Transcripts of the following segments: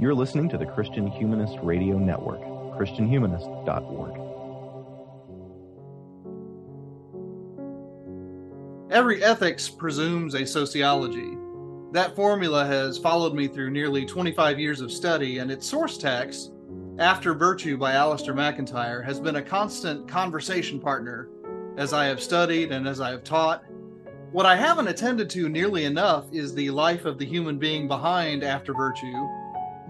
You're listening to the Christian Humanist Radio Network, ChristianHumanist.org. Every ethics presumes a sociology. That formula has followed me through nearly 25 years of study, and its source text, After Virtue by Alasdair MacIntyre, has been a constant conversation partner as I have studied and as I have taught. What I haven't attended to nearly enough is the life of the human being behind After Virtue,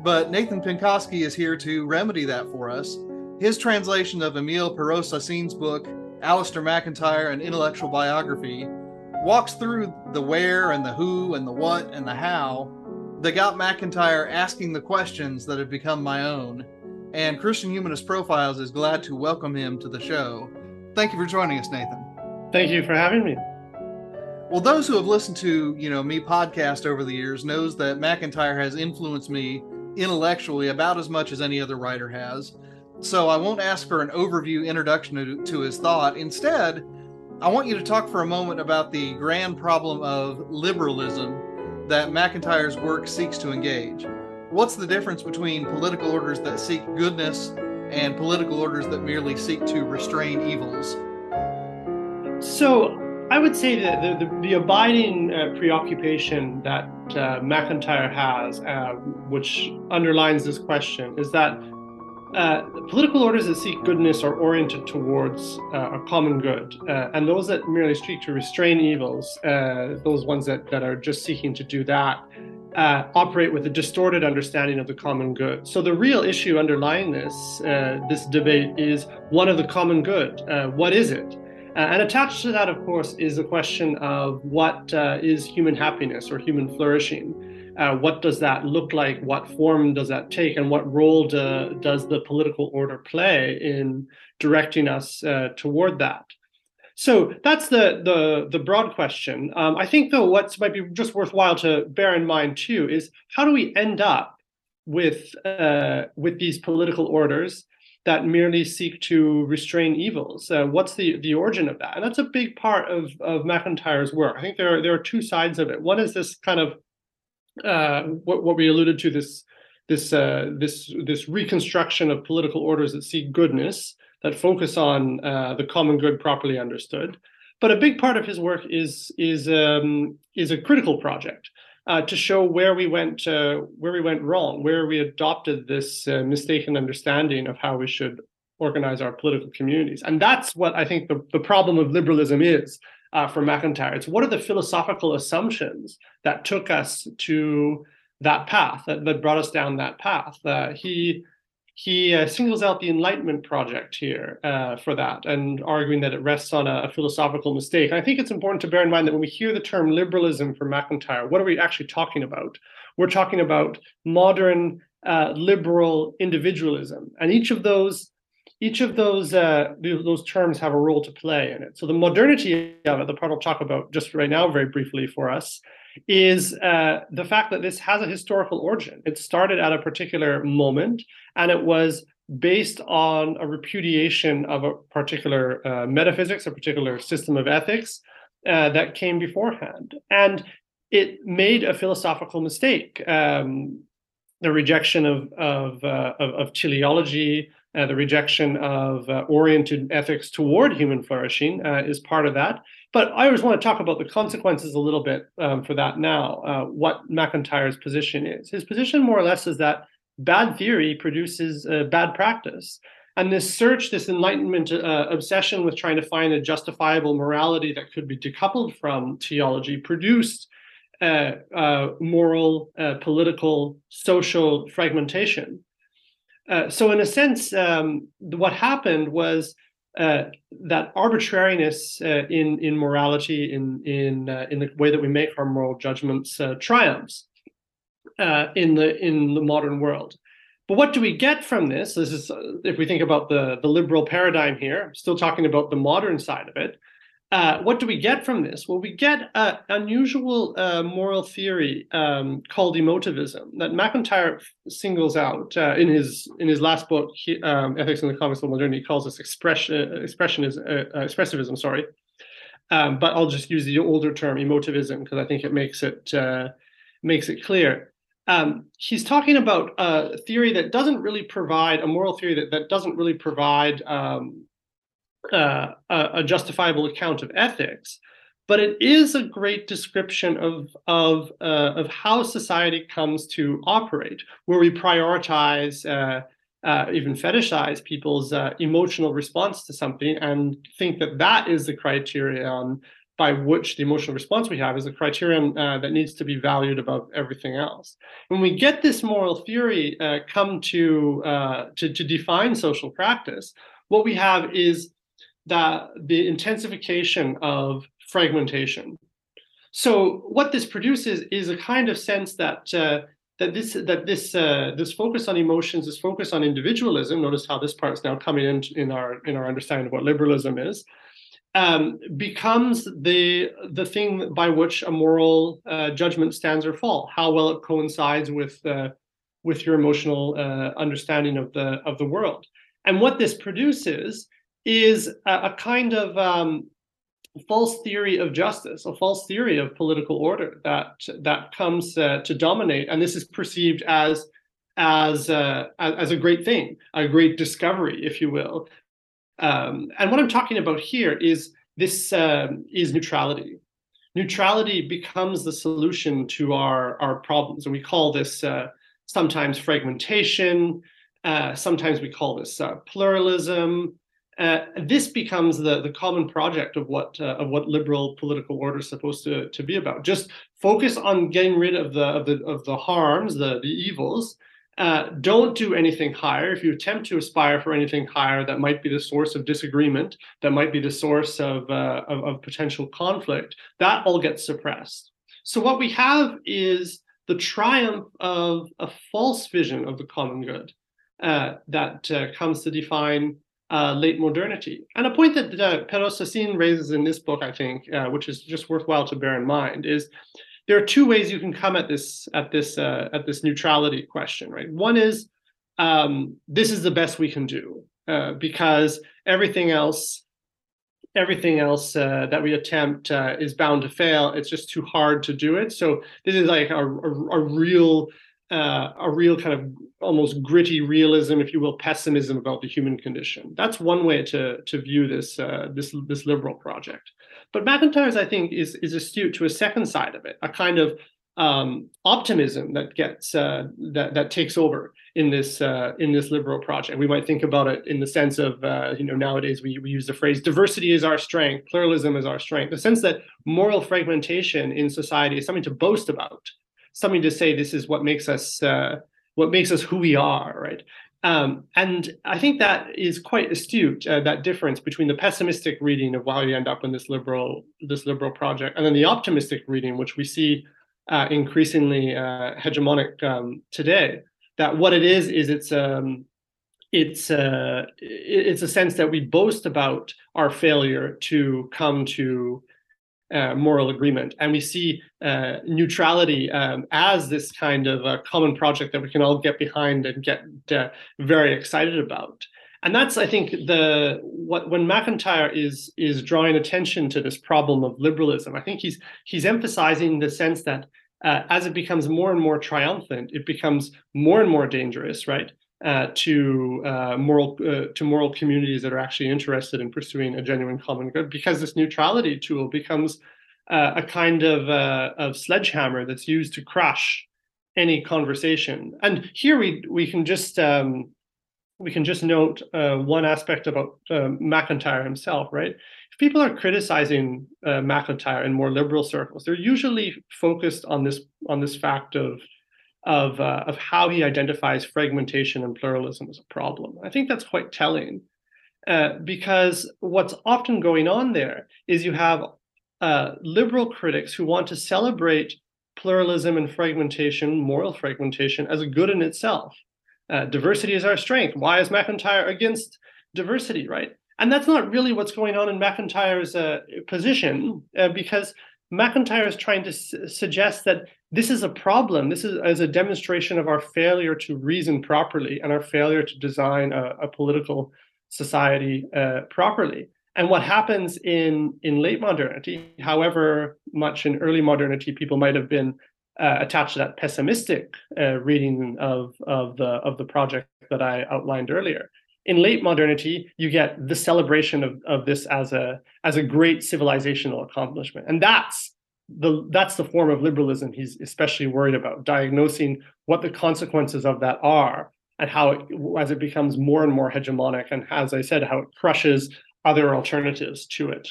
but Nathan Pinkoski is here to remedy that for us. His translation of Emile Perreau-Saussine's book, Alasdair MacIntyre, An Intellectual Biography, walks through the where and the who and the what and the how that got MacIntyre asking the questions that have become my own. And Christian Humanist Profiles is glad to welcome him to the show. Thank you for joining us, Nathan. Thank you for having me. Well, those who have listened to, you know, me podcast over the years knows that MacIntyre has influenced me intellectually about as much as any other writer has. So I won't ask for an overview introduction to, to his thought. Instead, I want you to talk for a moment about the grand problem of liberalism that MacIntyre's work seeks to engage. What's the difference between political orders that seek goodness and political orders that merely seek to restrain evils? So, I would say that the, the, the abiding uh, preoccupation that uh, MacIntyre has, uh, which underlines this question, is that uh, political orders that seek goodness are oriented towards uh, a common good, uh, and those that merely seek to restrain evils, uh, those ones that, that are just seeking to do that, uh, operate with a distorted understanding of the common good. So the real issue underlying this this debate is one of the common good. what is it? And attached to that, of course, is the question of what is human happiness or human flourishing. Uh, what does that look like? What form does that take? And what role do, does the political order play in directing us uh, toward that? So that's the the, the broad question. Um, I think, though, what might be just worthwhile to bear in mind too is how do we end up with uh, with these political orders that merely seek to restrain evils? Uh, what's the the origin of that? And that's a big part of of MacIntyre's work. I think there are, there are two sides of it. One is this kind of uh, what, what we alluded to this this uh, this this reconstruction of political orders that seek goodness that focus on uh, the common good properly understood. But a big part of his work is is um, is a critical project uh, to show where we went uh, where we went wrong, where we adopted this uh, mistaken understanding of how we should organize our political communities, and that's what I think the, the problem of liberalism is uh, for MacIntyre. It's what are the philosophical assumptions that took us to that path, that, that brought us down that path. Uh, he he uh, singles out the Enlightenment project here uh, for that, and arguing that it rests on a, a, philosophical mistake. I think it's important to bear in mind that when we hear the term liberalism for MacIntyre, what are we actually talking about? We're talking about modern uh, liberal individualism, and each of those each of those uh, those terms have a role to play in it. So the modernity of it, the part I'll talk about just right now, very briefly for us, is uh, the fact that this has a historical origin. It started at a particular moment, and it was based on a repudiation of a particular uh, metaphysics, a particular system of ethics uh, that came beforehand, and it made a philosophical mistake. Um, the rejection of of, uh, of, of teleology, uh, the rejection of uh, oriented ethics toward human flourishing uh, is part of that. But I always want to talk about the consequences a little bit um, for that now, uh, what MacIntyre's position is. His position, more or less, is that bad theory produces uh, bad practice. And this search, this enlightenment uh, obsession with trying to find a justifiable morality that could be decoupled from theology produced moral, political, social fragmentation uh, so, in a sense, um, what happened was uh, that arbitrariness uh, in in morality, in in uh, in the way that we make our moral judgments, uh, triumphs in the in the modern world. But what do we get from this? This is if we think about the the liberal paradigm here. I'm still talking about the modern side of it. Uh, what do we get from this? Well, we get an unusual uh, moral theory um, called emotivism that MacIntyre singles out uh, in his in his last book, he, um, Ethics in the Context of Modernity. He calls this expression expressionism, uh, uh, expressivism. Sorry, um, but I'll just use the older term emotivism because I think it makes it makes it clear. um, he's talking about a theory that doesn't really provide a moral theory that, that doesn't really provide um, uh, a, justifiable account of ethics, but it is a great description of of uh, of how society comes to operate, where we prioritize. Uh, uh even fetishize people's uh, emotional response to something and think that that is the criterion by which the emotional response we have is a criterion that needs to be valued above everything else. When we get this moral theory come to, to, to define social practice, what we have is the, the intensification of fragmentation. So what this produces is a kind of sense that uh, that this that this uh, this focus on emotions, this focus on individualism. Notice how this part is now coming in in our in our understanding of what liberalism is um, becomes the the thing by which a moral uh, judgment stands or fall. How well it coincides with uh, with your emotional uh, understanding of the of the world. And what this produces is a, a kind of um, false theory of justice, a false theory of political order that that comes uh, to dominate, and this is perceived as as uh, as a great thing, a great discovery, if you will, um, and what I'm talking about here is this um, is neutrality. Neutrality becomes the solution to our, our problems. And we call this uh, sometimes fragmentation, uh, sometimes we call this uh, pluralism. Uh, this becomes the, the common project of what uh, of what liberal political order is supposed to, to be about. Just focus on getting rid of the of the of the harms, the, the evils, uh, don't do anything higher. If you attempt to aspire for anything higher, that might be the source of disagreement, that might be the source of, uh, of, of, potential conflict, that all gets suppressed. So, what we have is the triumph of a false vision of the common good uh, that uh, comes to define uh, late modernity. And a point that uh, Perreau raises in this book, I think, which is just worthwhile to bear in mind, is there are two ways you can come at this at this uh, at this neutrality question, right? One is um, this is the best we can do uh, because everything else everything else uh, that we attempt uh, is bound to fail. It's just too hard to do it. So this is like a, a, a real uh, a real kind of almost gritty realism, if you will, pessimism about the human condition. That's one way to to view this uh, this this liberal project. But MacIntyre's, I think, is is astute to a second side of it, a kind of um, optimism that gets uh, that that takes over in this uh, in this liberal project. We might think about it in the sense of uh, you know nowadays we, we use the phrase diversity is our strength, pluralism is our strength. The sense that moral fragmentation in society is something to boast about, something to say this is what makes us uh, what makes us who we are, right? Um, and I think that is quite astute. Uh, that difference between the pessimistic reading of why we end up in this liberal this liberal project, and then the optimistic reading, which we see uh, increasingly uh, hegemonic um, today. That what it is is it's um, it's uh, it's a sense that we boast about our failure to come to uh, moral agreement. And we see uh, neutrality um, as this kind of a common project that we can all get behind and get uh, very excited about. And that's, I think, the what when MacIntyre is is drawing attention to this problem of liberalism. I think he's he's emphasizing the sense that uh, as it becomes more and more triumphant, it becomes more and more dangerous, right? Uh, to uh, moral uh, to moral communities that are actually interested in pursuing a genuine common good because this neutrality tool becomes uh, a kind of uh, of sledgehammer that's used to crush any conversation. And here we we can just um, we can just note uh, one aspect about MacIntyre himself right? If people are criticizing MacIntyre in more liberal circles they're usually focused on this on this fact of of, uh, of how he identifies fragmentation and pluralism as a problem. I think that's quite telling uh, because what's often going on there is you have uh, liberal critics who want to celebrate pluralism and fragmentation, moral fragmentation, as a good in itself. Uh, diversity is our strength. Why is MacIntyre against diversity, right? And that's not really what's going on in MacIntyre's uh, position uh, because MacIntyre is trying to suggest that this is a problem. This is as a demonstration of our failure to reason properly and our failure to design a, a political society uh, properly. And what happens in in late modernity, however much in early modernity people might have been uh, attached to that pessimistic uh, reading of of the of the project that I outlined earlier. In late modernity, you get the celebration of, of this as a as a great civilizational accomplishment, and that's the that's the form of liberalism he's especially worried about, diagnosing what the consequences of that are and how it, as it becomes more and more hegemonic, and as I said, how it crushes other alternatives to it.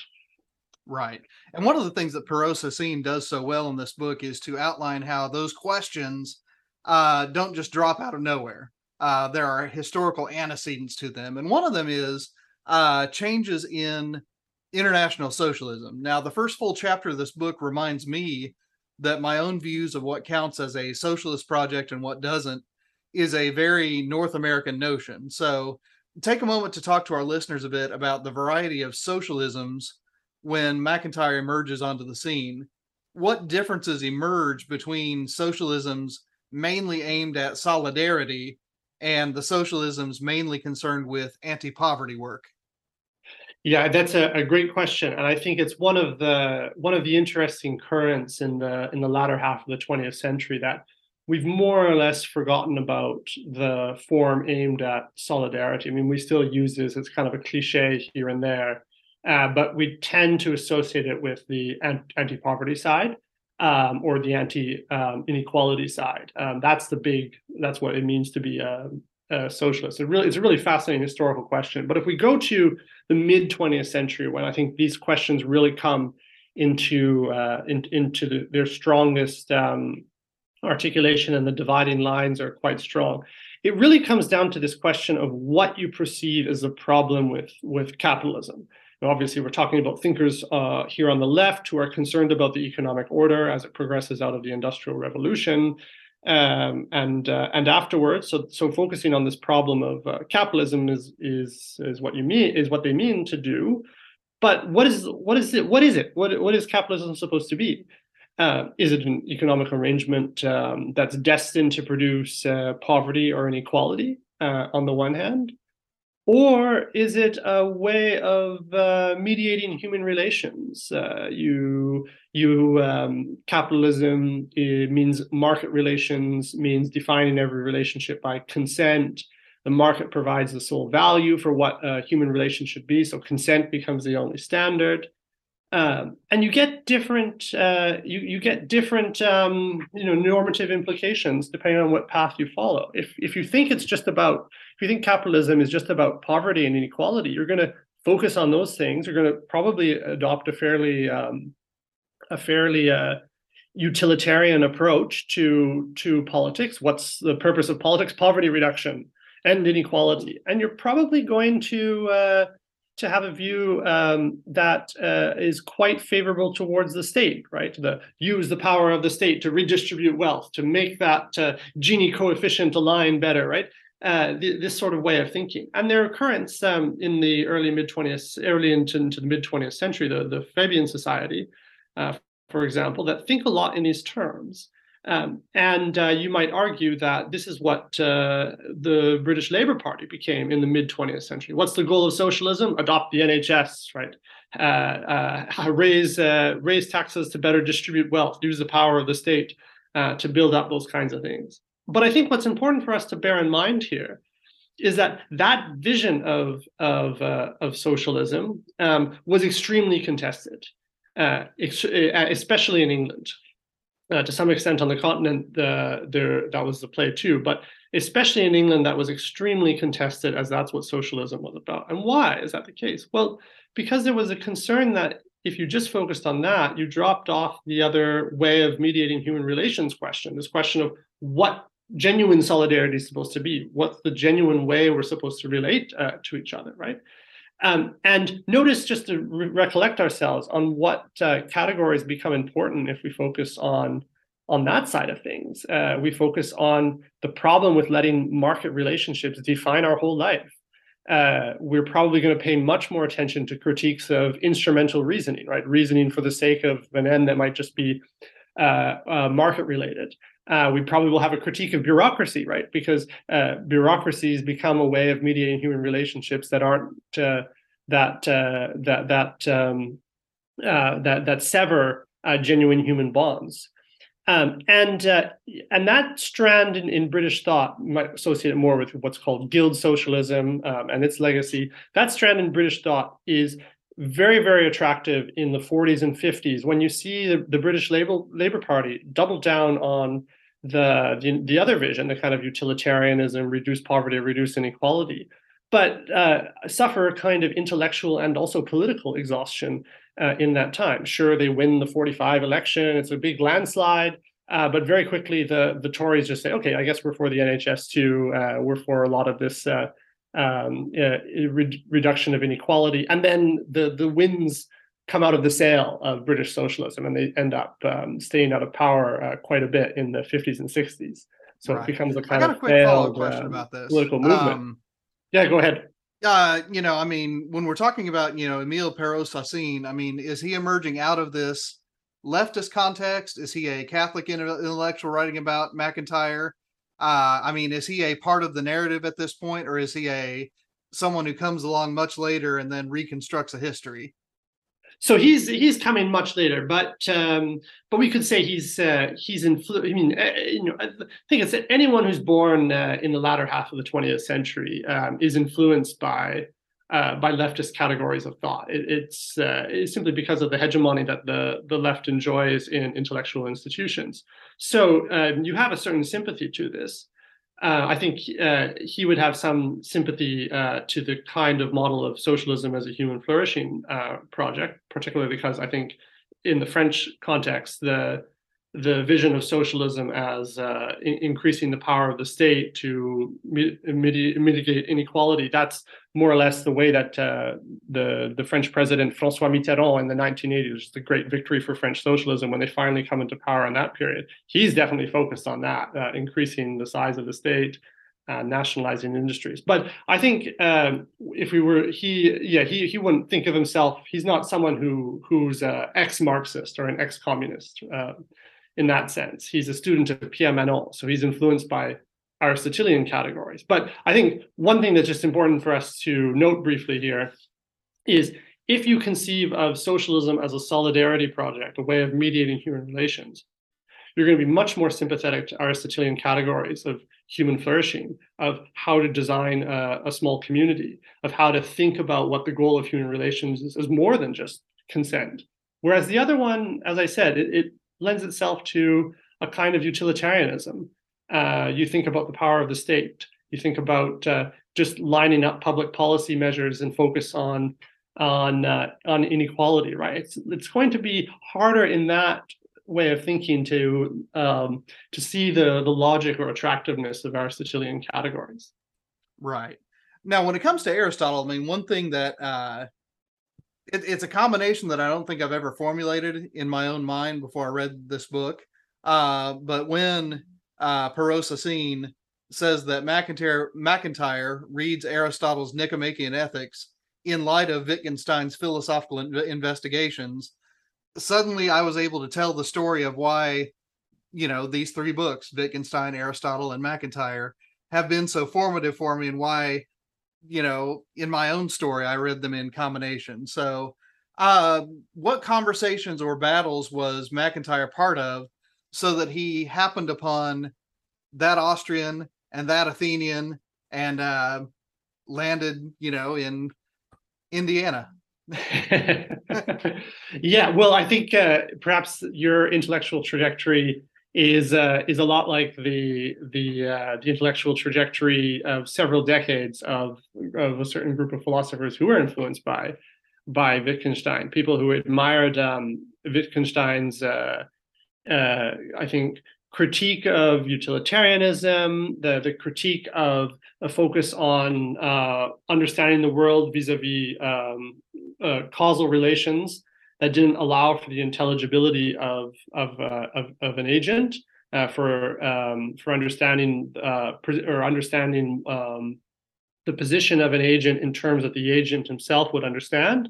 Right. And one of the things that Perreau-Saussine does so well in this book is to outline how those questions uh, don't just drop out of nowhere. Uh, there are historical antecedents to them. And one of them is uh, changes in international socialism. Now, the first full chapter of this book reminds me that my own views of what counts as a socialist project and what doesn't is a very North American notion. So, take a moment to talk to our listeners a bit about the variety of socialisms when MacIntyre emerges onto the scene. What differences emerge between socialisms mainly aimed at solidarity and the socialisms mainly concerned with anti poverty work? Yeah, that's a, a, great question, and I think it's one of the one of the interesting currents in the in the latter half of the 20th century that we've more or less forgotten about the form aimed at solidarity. I mean, we still use this as kind of a cliche here and there, uh, but we tend to associate it with the anti-poverty side um, or the anti-inequality um, side. Um, that's the big. That's what it means to be a, a socialist. It really, it's a really fascinating historical question. But if we go to the mid 20th century, when I think these questions really come into uh, in, into the, their strongest um, articulation and the dividing lines are quite strong. It really comes down to this question of what you perceive as a problem with with capitalism. Obviously, we're talking about thinkers uh, here on the left who are concerned about the economic order as it progresses out of the Industrial Revolution um, and uh, and afterwards. So, so focusing on this problem of uh, capitalism is is is what you mean is what they mean to do. But what is what is it? What is it? What what is capitalism supposed to be? Uh, is it an economic arrangement um, that's destined to produce uh, poverty or inequality uh, on the one hand? Or is it a way of uh, mediating human relations? Uh, you, you, um, capitalism means market relations, means defining every relationship by consent. The market provides the sole value for what a human relation should be, so consent becomes the only standard. Um, and you get different uh, you you get different um, you know normative implications depending on what path you follow. If if you think it's just about if you think capitalism is just about poverty and inequality, you're going to focus on those things. You're going to probably adopt a fairly um, a fairly uh, utilitarian approach to to politics. What's the purpose of politics? Poverty reduction and inequality, and you're probably going to uh, to have a view um, that uh, is quite favorable towards the state, right? To use the power of the state to redistribute wealth, to make that uh, Gini coefficient align better, right? Uh, th- this sort of way of thinking. And there are currents um, in the early mid 20th, early into, into the mid 20th century, the, the Fabian Society, uh, for example, that think a lot in these terms. Um, and uh, you might argue that this is what uh, the British Labour Party became in the mid 20th century. What's the goal of socialism? Adopt the NHS, right? Uh, uh raise uh, raise taxes to better distribute wealth, use the power of the state uh, to build up those kinds of things. But I think what's important for us to bear in mind here is that that vision of of of socialism um, was extremely contested, especially in England uh, to some extent on the continent, there that was the play too. But especially in England, that was extremely contested, as that's what socialism was about. And why is that the case? Well, because there was a concern that if you just focused on that, you dropped off the other way of mediating human relations question. This question of what genuine solidarity is supposed to be. What's the genuine way we're supposed to relate uh, to each other, right? Um, and notice just to re- recollect ourselves on what uh, categories become important if we focus on on that side of things. Uh, we focus on the problem with letting market relationships define our whole life. Uh, we're probably going to pay much more attention to critiques of instrumental reasoning, right? Reasoning for the sake of an end that might just be uh, uh, market related. Uh, we probably will have a critique of bureaucracy, right? Because uh, bureaucracies become a way of mediating human relationships that aren't uh, that uh, that that um, that that sever genuine human bonds. Um, and uh, and that strand in, in, British thought might associate it more with what's called guild socialism um, and its legacy. That strand in British thought is very very attractive in the 40s and 50s when you see the, the British Labor Labor Party double down on the, the, the other vision, the kind of utilitarianism, reduce poverty, reduce inequality, but uh, suffer a kind of intellectual and also political exhaustion uh, in that time. Sure, they win the 45 election, it's a big landslide, uh, but very quickly the, the Tories just say, okay, I guess we're for the NHS too, uh, we're for a lot of this uh, um, uh, re- reduction of inequality. And then the, the wins come out of the sale of British socialism, and they end up um, staying out of power uh, quite a bit in the 50s and 60s. So right. it becomes a kind of a failed, question uh, about this political movement. Um, yeah, go ahead. Uh, you know, I mean, when we're talking about you know Emile Perreau-Saussine, I mean, is he emerging out of this leftist context? Is he a Catholic intellectual writing about MacIntyre? Uh, I mean, is he a part of the narrative at this point, or is he a someone who comes along much later and then reconstructs a history? So he's he's coming much later, but um, but we could say he's uh, he's influ- I mean, uh, you know, I think it's that anyone who's born uh, in the latter half of the 20th century um, is influenced by uh, by leftist categories of thought. It, it's, uh, it's simply because of the hegemony that the the left enjoys in intellectual institutions. So um, you have a certain sympathy to this I think uh, he would have some sympathy uh, to the kind of model of socialism as a human flourishing uh, project, particularly because I think in the French context, the the vision of socialism as uh, in- increasing the power of the state to mit- mitigate inequality. That's more or less the way that uh, the the French president François Mitterrand in the 1980s, the great victory for French socialism when they finally come into power in that period. He's definitely focused on that, uh, increasing the size of the state. Uh, nationalizing industries. But I think um, if we were he, yeah, he he wouldn't think of himself. He's not someone who who's uh, ex-Marxist or an ex-communist. In that sense. He's a student of Pierre Manent, so he's influenced by Aristotelian categories. But I think one thing that's just important for us to note briefly here is if you conceive of socialism as a solidarity project, a way of mediating human relations, you're going to be much more sympathetic to Aristotelian categories of human flourishing, of how to design a, a, small community, of how to think about what the goal of human relations is, as more than just consent. Whereas the other one, as I said, it, it lends itself to a kind of utilitarianism. Uh, you think about the power of the state. You think about uh, just lining up public policy measures and focus on on uh, on inequality. Right? It's it's going to be harder in that way of thinking to um, to see the the logic or attractiveness of Aristotelian categories. Right. Now, when it comes to Aristotle, I mean, one thing that uh, it, it's a combination that I don't think I've ever formulated in my own mind before I read this book. Uh, but when uh, Perreau-Saussine says that MacIntyre, MacIntyre reads Aristotle's Nicomachean Ethics in light of Wittgenstein's philosophical in- investigations, suddenly I was able to tell the story of why, you know, these three books, Wittgenstein, Aristotle, and MacIntyre, have been so formative for me and why you know, in my own story, I read them in combination. So, uh, what conversations or battles was MacIntyre part of so that he happened upon that Austrian and that Athenian and uh, landed, you know, in Indiana? yeah, well, I think uh, perhaps your intellectual trajectory is uh, is a lot like the the uh, the intellectual trajectory of several decades of of a certain group of philosophers who were influenced by by Wittgenstein. People who admired um, Wittgenstein's, uh, uh I think, critique of utilitarianism, the the critique of a focus on uh, understanding the world vis-a-vis um, uh, causal relations that didn't allow for the intelligibility of of uh, of, of, an agent uh, for um, for understanding uh, or understanding um, the position of an agent in terms that the agent himself would understand.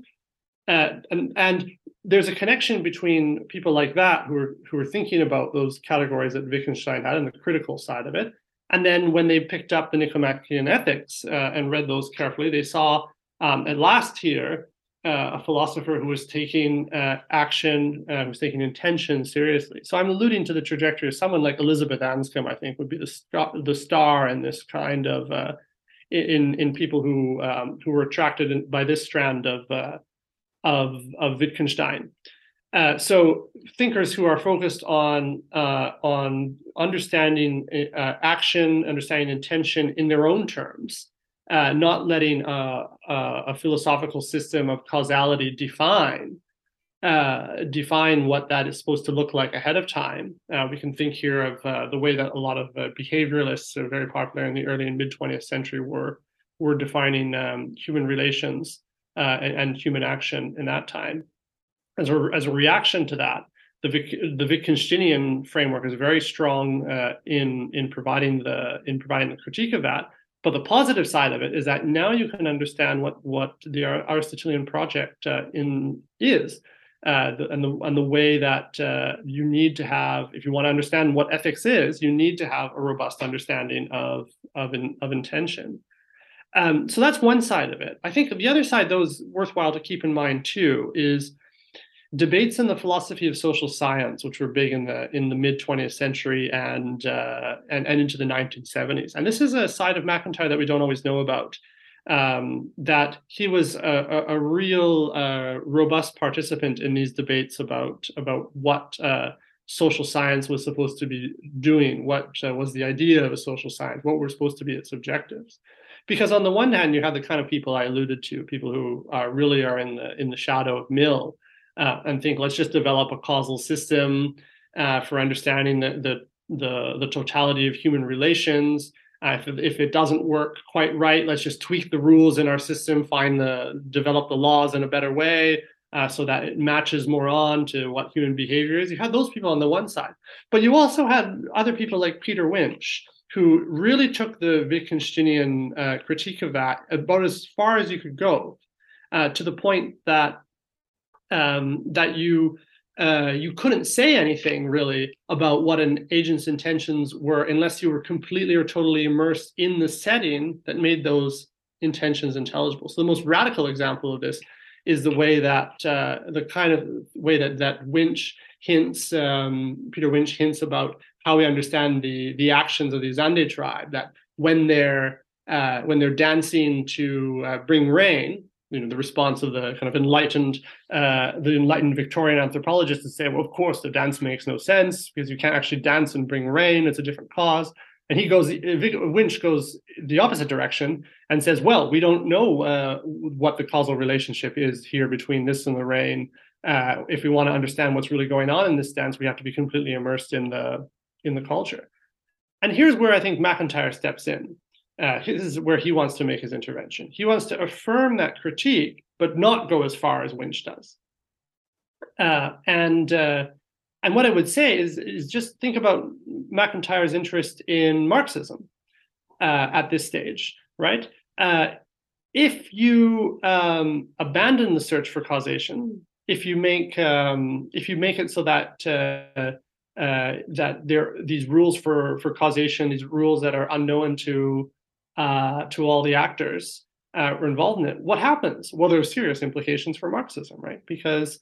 Uh, and, and there's a connection between people like that who are who are thinking about those categories that Wittgenstein had and the critical side of it. And then when they picked up the Nicomachean Ethics uh, and read those carefully, they saw um, at last here uh, a philosopher who was taking uh, action, uh, was taking intention seriously. So I'm alluding to the trajectory of someone like Elizabeth Anscombe. I think would be the star, the star in this kind of uh, in in people who um, who were attracted by this strand of uh, of of Wittgenstein. Uh, so thinkers who are focused on uh, on understanding action, understanding intention in their own terms, uh, not letting a philosophical system of causality define uh, define what that is supposed to look like ahead of time. Uh, we can think here of the way that a lot of behavioralists are very popular in the early and mid 20th century were were defining um, human relations and, and human action in that time as a, as a reaction to that, the, the Wittgensteinian framework is very strong uh, in in providing the in providing the critique of that. But the positive side of it is that now you can understand what what the Aristotelian project uh, in is, uh, the, and the and the way that uh, you need to have if you want to understand what ethics is, you need to have a robust understanding of of in, of intention. Um, so that's one side of it. I think the other side, though, is worthwhile to keep in mind too, is debates in the philosophy of social science, which were big in the in the mid 20th century and, uh, and and into the 1970s. And this is a side of MacIntyre that we don't always know about. Um, that he was a, a, a real uh, robust participant in these debates about about what uh, social science was supposed to be doing, what uh, was the idea of a social science, what were supposed to be its objectives because on the one hand you have the kind of people i alluded to people who are really are in the in the shadow of mill uh, and think let's just develop a causal system uh, for understanding the, the, the the totality of human relations. Uh, if, if it doesn't work quite right, let's just tweak the rules in our system, find the develop the laws in a better way. Uh, so that it matches more on to what human behavior is. You had those people on the one side, but you also had other people like Peter Winch, who really took the Wittgensteinian uh, critique of that about as far as you could go, uh, to the point that um, that you uh, you couldn't say anything really about what an agent's intentions were unless you were completely or totally immersed in the setting that made those intentions intelligible. So the most radical example of this is the way that uh, the kind of way that that Winch hints, um, Peter Winch hints about how we understand the the actions of the Zande tribe. That when they're uh, when they're dancing to uh, bring rain, you know the response of the kind of enlightened uh, the enlightened Victorian anthropologists to say, well, of course the dance makes no sense because you can't actually dance and bring rain; it's a different cause. And he goes, Winch goes the opposite direction and says, well, we don't know uh, what the causal relationship is here between this and the rain. Uh, if we want to understand what's really going on in this dance, we have to be completely immersed in the in the culture. And here's where I think MacIntyre steps in uh, this is where he wants to make his intervention. He wants to affirm that critique, but not go as far as Winch does. Uh, and uh, and what I would say is is just think about MacIntyre's interest in Marxism uh, at this stage, right? Uh, if you um, abandon the search for causation, if you make um, if you make it so that uh, that there these rules for for causation, these rules that are unknown to uh, to all the actors uh, involved in it. What happens? Well, there's serious implications for Marxism, right? Because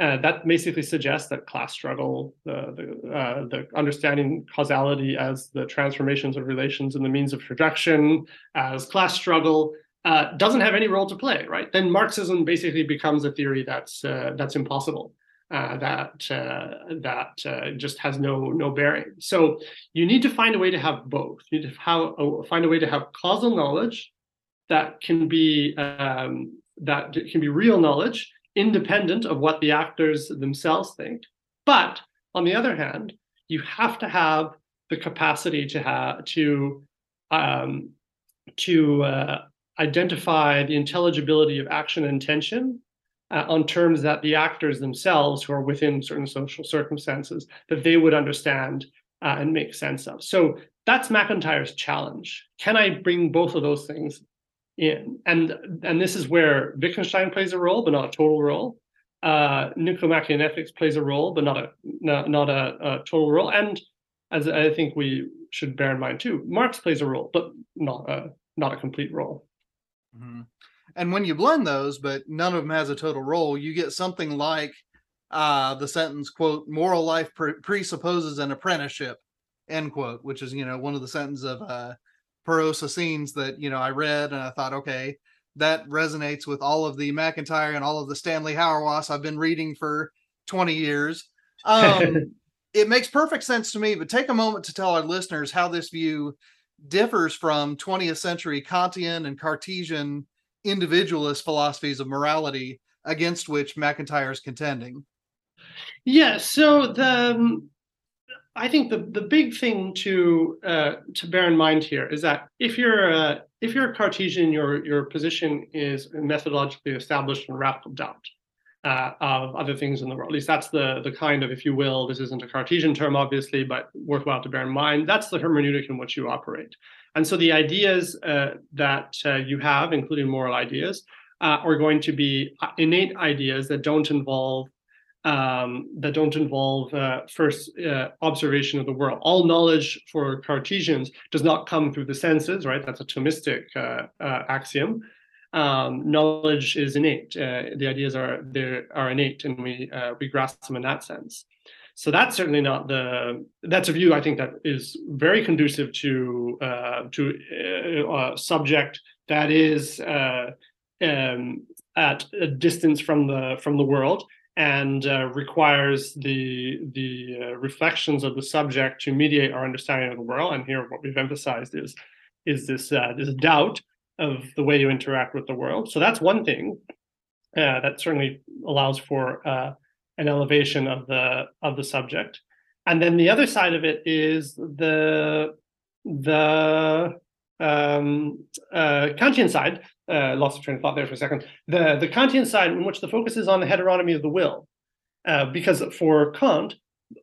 uh, that basically suggests that class struggle, the the, uh, the, understanding causality as the transformations of relations and the means of production, as class struggle, uh, doesn't have any role to play, right? Then Marxism basically becomes a theory that's uh, that's impossible uh, that uh, that uh, just has no no bearing. So you need to find a way to have both. You need to have, uh, find a way to have causal knowledge that can be um, that can be real knowledge, independent of what the actors themselves think. But on the other hand, you have to have the capacity to have to um, to uh, identify the intelligibility of action and intention uh, on terms that the actors themselves, who are within certain social circumstances, that they would understand uh, and make sense of. So that's MacIntyre's challenge. Can I bring both of those things in? And and this is where Wittgenstein plays a role, but not a total role. Uh, Nicomachean ethics plays a role, but not a not, not a, a total role. And as I think we should bear in mind too, Marx plays a role, but not a not a complete role. Mm-hmm. And when you blend those, but none of them has a total role, you get something like uh, the sentence, quote, moral life pre- presupposes an apprenticeship, end quote, which is, you know, one of the sentences of uh, Perreau-Saussine's that, you know, I read and I thought, okay, that resonates with all of the MacIntyre and all of the Stanley Hauerwas I've been reading for 20 years. Um, it makes perfect sense to me, but take a moment to tell our listeners how this view differs from 20th century Kantian and Cartesian individualist philosophies of morality against which MacIntyre is contending. Yeah, so the um, I think the the big thing to uh, to bear in mind here is that if you're uh, if you're a Cartesian, your your position is methodologically established in radical doubt uh, of other things in the world. At least that's the the kind of, if you will, this isn't a Cartesian term, obviously, but worthwhile to bear in mind. That's the hermeneutic in which you operate. And so the ideas uh, that uh, you have, including moral ideas, uh, are going to be innate ideas that don't involve um, that don't involve uh, first uh, observation of the world. All knowledge for Cartesians does not come through the senses, right? That's a Thomistic uh, uh axiom. Um, knowledge is innate. Uh, the ideas are they are innate, and we uh, we grasp them in that sense. So that's certainly not the. That's a view I think that is very conducive to to a subject that is um, at a distance from the from the world and uh, requires the the uh, reflections of the subject to mediate our understanding of the world. And here, what we've emphasized is is this uh, this doubt of the way you interact with the world. So that's one thing uh, that certainly allows for uh, an elevation of the of the subject. And then the other side of it is the the um, uh, Kantian side, uh, lost of train of thought there for a second. The the Kantian side, in which the focus is on the heteronomy of the will, uh, because for Kant,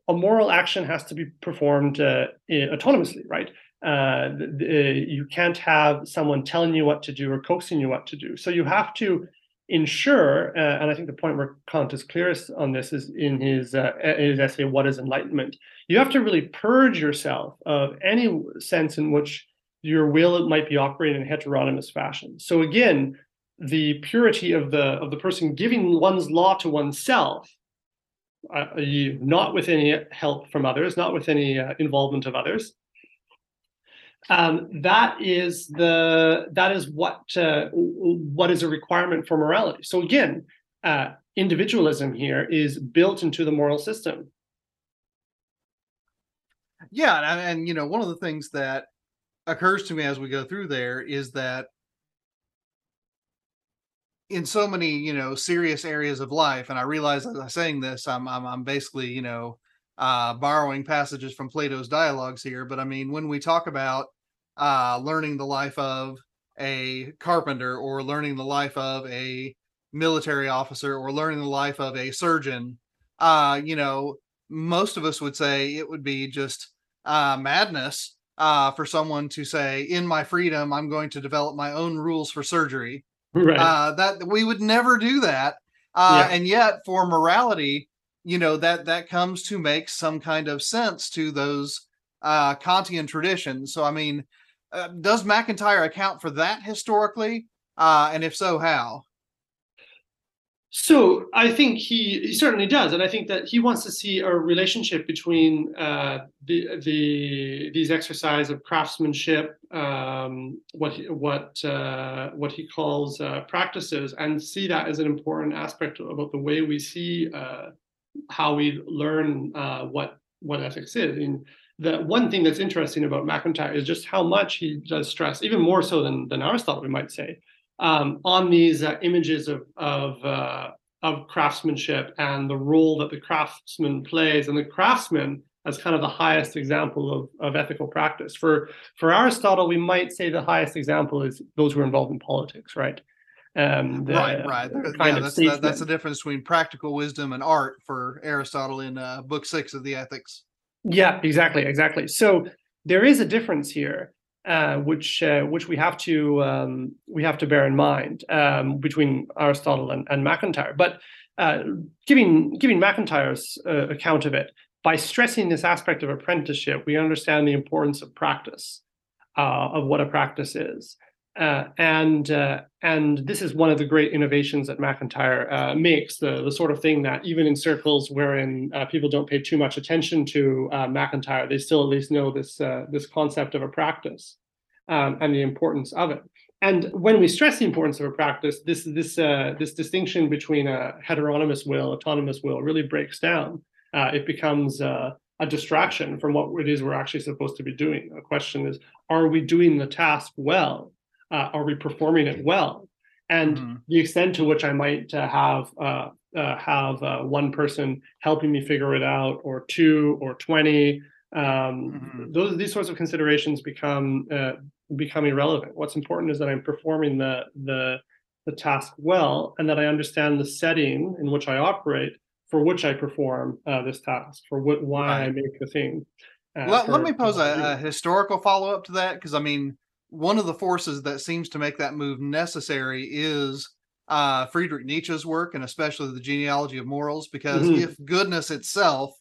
a moral action has to be performed uh, autonomously, right? Uh, the, you can't have someone telling you what to do or coaxing you what to do. So you have to ensure, uh, and I think the point where Kant is clearest on this is in his, uh, his essay, What is Enlightenment? You have to really purge yourself of any sense in which your will might be operating in heteronomous fashion. So again, the purity of the of the person giving one's law to oneself, uh, not with any help from others, not with any uh, involvement of others. Um, that is the that is what uh, what is a requirement for morality. So again, uh, individualism here is built into the moral system. Yeah, and, and you know one of the things that occurs to me as we go through there is that in so many you know serious areas of life and i realize as i'm saying this i'm i'm, I'm basically you know uh, borrowing passages from plato's dialogues here but i mean when we talk about uh, learning the life of a carpenter or learning the life of a military officer or learning the life of a surgeon uh, you know most of us would say it would be just uh, madness uh, for someone to say, in my freedom, I'm going to develop my own rules for surgery. Right. Uh, that we would never do that. Uh, yeah. And yet, for morality, you know that that comes to make some kind of sense to those uh, Kantian traditions. So, I mean, uh, does MacIntyre account for that historically? Uh, and if so, how? So I think he, he, certainly does, and I think that he wants to see a relationship between uh, the the these exercise of craftsmanship, um, what he, what uh, what he calls uh, practices, and see that as an important aspect about the way we see uh, how we learn uh, what what ethics is. And the one thing that's interesting about MacIntyre is just how much he does stress, even more so than than Aristotle, we might say um, on these uh, images of of, uh, of craftsmanship and the role that the craftsman plays, and the craftsman as kind of the highest example of, of ethical practice. For for Aristotle, we might say the highest example is those who are involved in politics, right? Um, the, right, right. Yeah, that's, that, that's the difference between practical wisdom and art for Aristotle in uh, Book Six of the Ethics. Yeah, exactly, exactly. So there is a difference here uh, which uh, which we have to um, we have to bear in mind um, between Aristotle and, and MacIntyre. But uh, giving giving MacIntyre's uh, account of it by stressing this aspect of apprenticeship, we understand the importance of practice, uh, of what a practice is. Uh, and uh, and this is one of the great innovations that MacIntyre uh, makes the the sort of thing that even in circles wherein uh, people don't pay too much attention to uh, MacIntyre, they still at least know this uh, this concept of a practice um, and the importance of it. And when we stress the importance of a practice, this this this distinction between a heteronomous will, autonomous will, really breaks down. it becomes a distraction from what it is we're actually supposed to be doing. The question is, are we doing the task well? Uh, are we performing it well? And mm-hmm. the extent to which I might uh, have uh, uh have uh, one person helping me figure it out, or two, or twenty, um, mm-hmm. those these sorts of considerations become uh, become irrelevant. What's important is that I'm performing the the the task well, and that I understand the setting in which I operate for which I perform this task, for what why right. I make the thing. let, for, let me pose a, a historical follow up to that because I mean one of the forces that seems to make that move necessary is uh, Friedrich Nietzsche's work, and especially the genealogy of morals, because mm-hmm. if goodness itself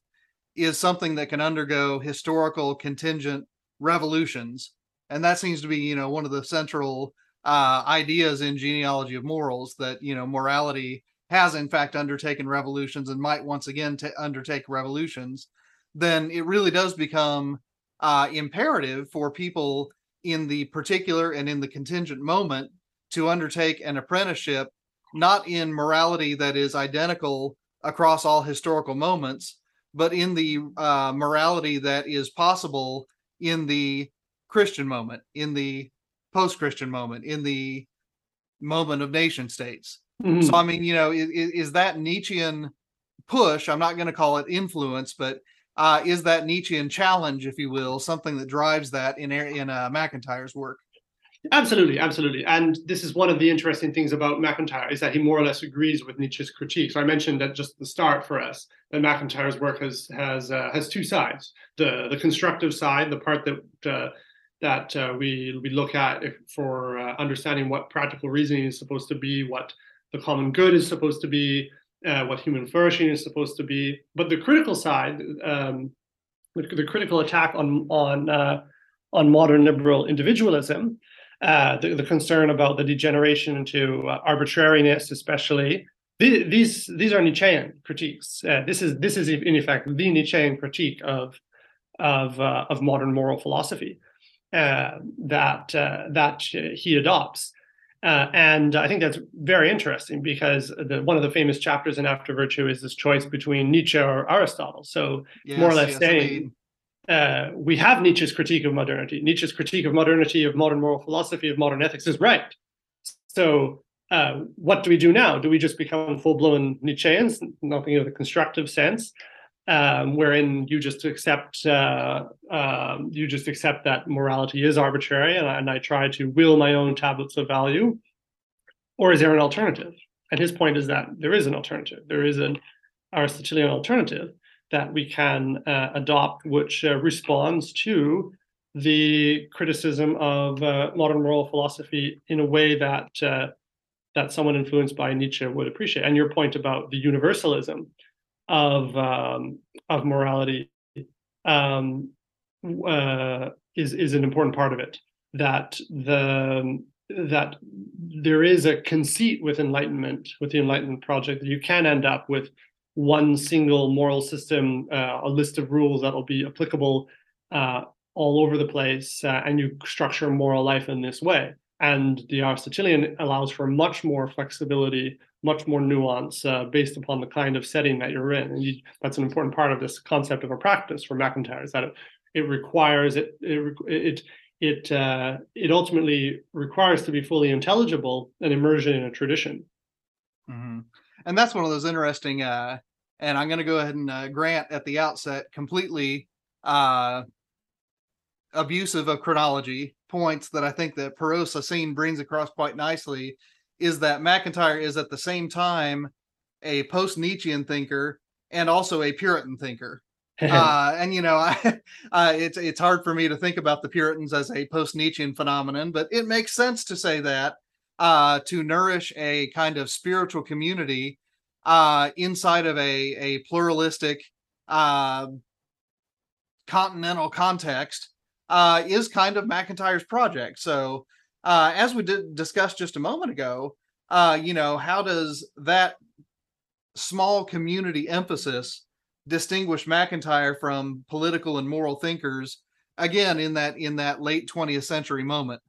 is something that can undergo historical contingent revolutions, and that seems to be, you know, one of the central uh, ideas in genealogy of morals that you know morality has in fact undertaken revolutions and might once again t- undertake revolutions, then it really does become uh, imperative for people in the particular and in the contingent moment to undertake an apprenticeship, not in morality that is identical across all historical moments, but in the uh, morality that is possible in the Christian moment, in the post Christian moment, in the moment of nation states. Mm-hmm. So, I mean, you know, is, is that Nietzschean push? I'm not going to call it influence, but uh, is that Nietzschean challenge, if you will, something that drives that in in uh, MacIntyre's work? Absolutely, absolutely. And this is one of the interesting things about MacIntyre is that he more or less agrees with Nietzsche's critique. So I mentioned at just the start for us that MacIntyre's work has has uh, has two sides: the the constructive side, the part that uh, that uh, we we look at for uh, understanding what practical reasoning is supposed to be, what the common good is supposed to be, uh, what human flourishing is supposed to be. But the critical side, um, the, the, critical attack on on uh, on modern liberal individualism, uh, the, the, concern about the degeneration into uh, arbitrariness, especially. These these are Nietzschean critiques. Uh, this is this is in effect the Nietzschean critique of of of modern moral philosophy that that he adopts. Uh, and I think that's very interesting because the, one of the famous chapters in After Virtue is this choice between Nietzsche or Aristotle. So, yes, more or less yes, saying uh, we have Nietzsche's critique of modernity. Nietzsche's critique of modernity, of modern moral philosophy, of modern ethics is right. So, uh, what do we do now? Do we just become full blown Nietzscheans, nothing of the constructive sense? Um, wherein you just accept uh, um, you just accept that morality is arbitrary, and I, and I try to will my own tablets of value, or is there an alternative? And his point is that there is an alternative. There is an Aristotelian alternative that we can uh, adopt, which uh, responds to the criticism of uh, modern moral philosophy in a way that uh, that someone influenced by Nietzsche would appreciate. And your point about the universalism of um, of morality um, uh, is is an important part of it. That the that there is a conceit with enlightenment, with the Enlightenment project, that you can end up with one single moral system, uh, a list of rules that will be applicable uh, all over the place, uh, and you structure moral life in this way. And the Aristotelian allows for much more flexibility, much more nuance uh, based upon the kind of setting that you're in. And you, that's an important part of this concept of a practice for MacIntyre is that it, it requires it it it it, uh, it ultimately requires to be fully intelligible an immersion in a tradition. Mm-hmm. And that's one of those interesting. Uh, and I'm going to go ahead and uh, grant at the outset completely uh, abusive of chronology points that I think that Perreau-Saussine brings across quite nicely is that MacIntyre is at the same time a post Nietzschean thinker and also a Puritan thinker. uh, and you know, I, uh, it's it's hard for me to think about the Puritans as a post Nietzschean phenomenon, but it makes sense to say that uh, to nourish a kind of spiritual community uh, inside of a a pluralistic uh, continental context uh, is kind of MacIntyre's project. So uh, as we did discuss just a moment ago, uh, you know, how does that small community emphasis distinguish MacIntyre from political and moral thinkers again in that in that late 20th century moment?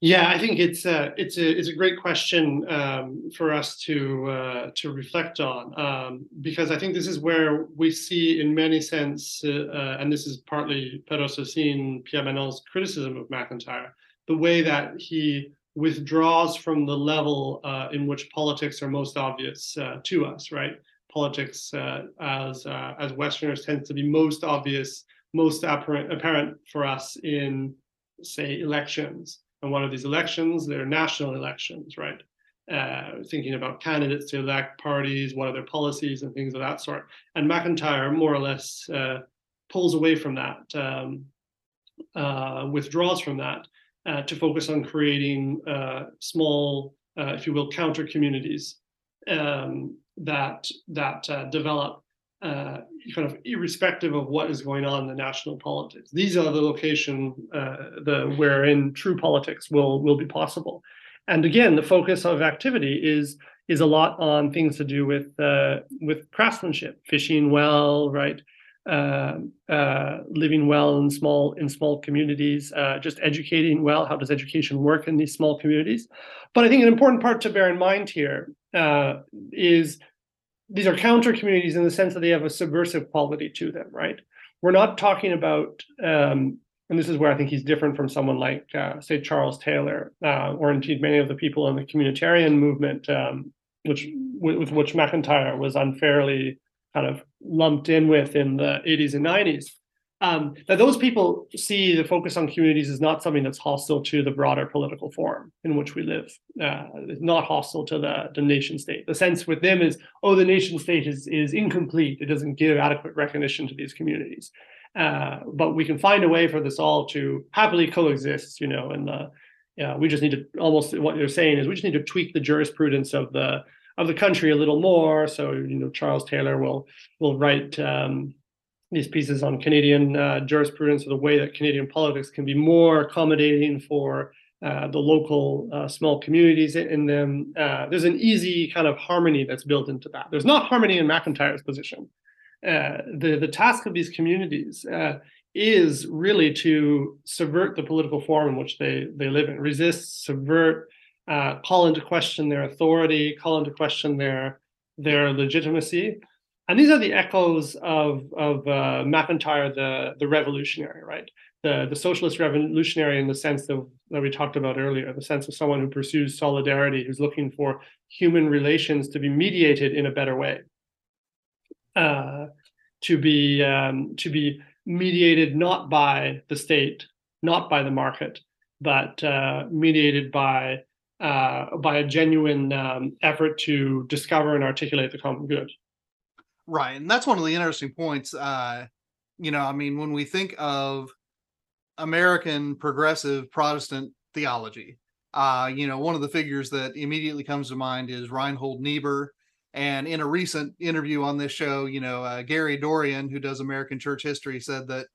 Yeah, I think it's a it's a it's a great question um, for us to uh, to reflect on um, because I think this is where we see, in many sense, uh, uh, and this is partly Perreau-Saussine, Pierre Manent's criticism of MacIntyre, the way that he withdraws from the level uh, in which politics are most obvious uh, to us, right? Politics uh, as as Westerners tends to be most obvious, most apparent, apparent for us in, say, elections and one of these elections, they're national elections, right? Uh, thinking about candidates to elect parties, what are their policies, and things of that sort. And MacIntyre more or less uh, pulls away from that, um, uh, withdraws from that uh, to focus on creating uh, small, uh, if you will, counter communities um, that that develop uh, kind of irrespective of what is going on in the national politics. These are the location uh, the wherein true politics will will be possible. And again, the focus of activity is is a lot on things to do with uh, with craftsmanship, fishing well, right, uh, uh, living well in small in small communities, uh, just educating well. How does education work in these small communities? But I think an important part to bear in mind here is these are counter communities in the sense that they have a subversive quality to them, right? We're not talking about, um, and this is where I think he's different from someone like, uh, say, Charles Taylor, uh, or indeed many of the people in the communitarian movement, um, which with, with which MacIntyre was unfairly kind of lumped in with in the 80s and 90s. Um, that those people see the focus on communities as not something that's hostile to the broader political form in which we live. Uh, it's not hostile to the, the nation state. The sense with them is, oh, the nation state is, is incomplete. It doesn't give adequate recognition to these communities. Uh, but we can find a way for this all to happily coexist, you know, and yeah, we just need to almost what you're saying is we just need to tweak the jurisprudence of the of the country a little more. So, you know, Charles Taylor will will write um, these pieces on Canadian uh, jurisprudence or the way that Canadian politics can be more accommodating for uh, the local uh, small communities in them. Uh, there's an easy kind of harmony that's built into that. There's not harmony in MacIntyre's position. Uh, the the task of these communities uh, is really to subvert the political form in which they they live in, resist, subvert, call into question their authority, call into question their their legitimacy and these are the echoes of of uh, MacIntyre, the the revolutionary, right? The the socialist revolutionary in the sense that, that we talked about earlier, the sense of someone who pursues solidarity, who's looking for human relations to be mediated in a better way, uh, to be um, to be mediated not by the state, not by the market, but uh, mediated by uh, by a genuine um, effort to discover and articulate the common good. Right. And that's one of the interesting points. Uh, you know, I mean, when we think of American progressive Protestant theology, uh, you know, one of the figures that immediately comes to mind is Reinhold Niebuhr. And in a recent interview on this show, you know, uh, Gary Dorrien, who does American church history, said that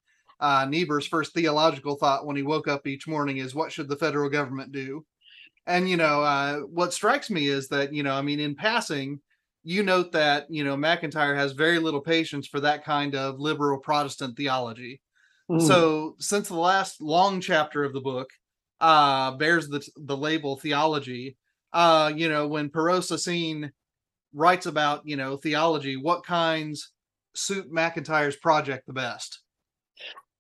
uh, Niebuhr's first theological thought when he woke up each morning is, What should the federal government do? And, you know, uh, what strikes me is that, you know, I mean, in passing, you note that you know MacIntyre has very little patience for that kind of liberal Protestant theology. Mm. So since the last long chapter of the book uh, bears the the label theology, uh, you know when Perreau-Saussine writes about you know theology, what kinds suit MacIntyre's project the best?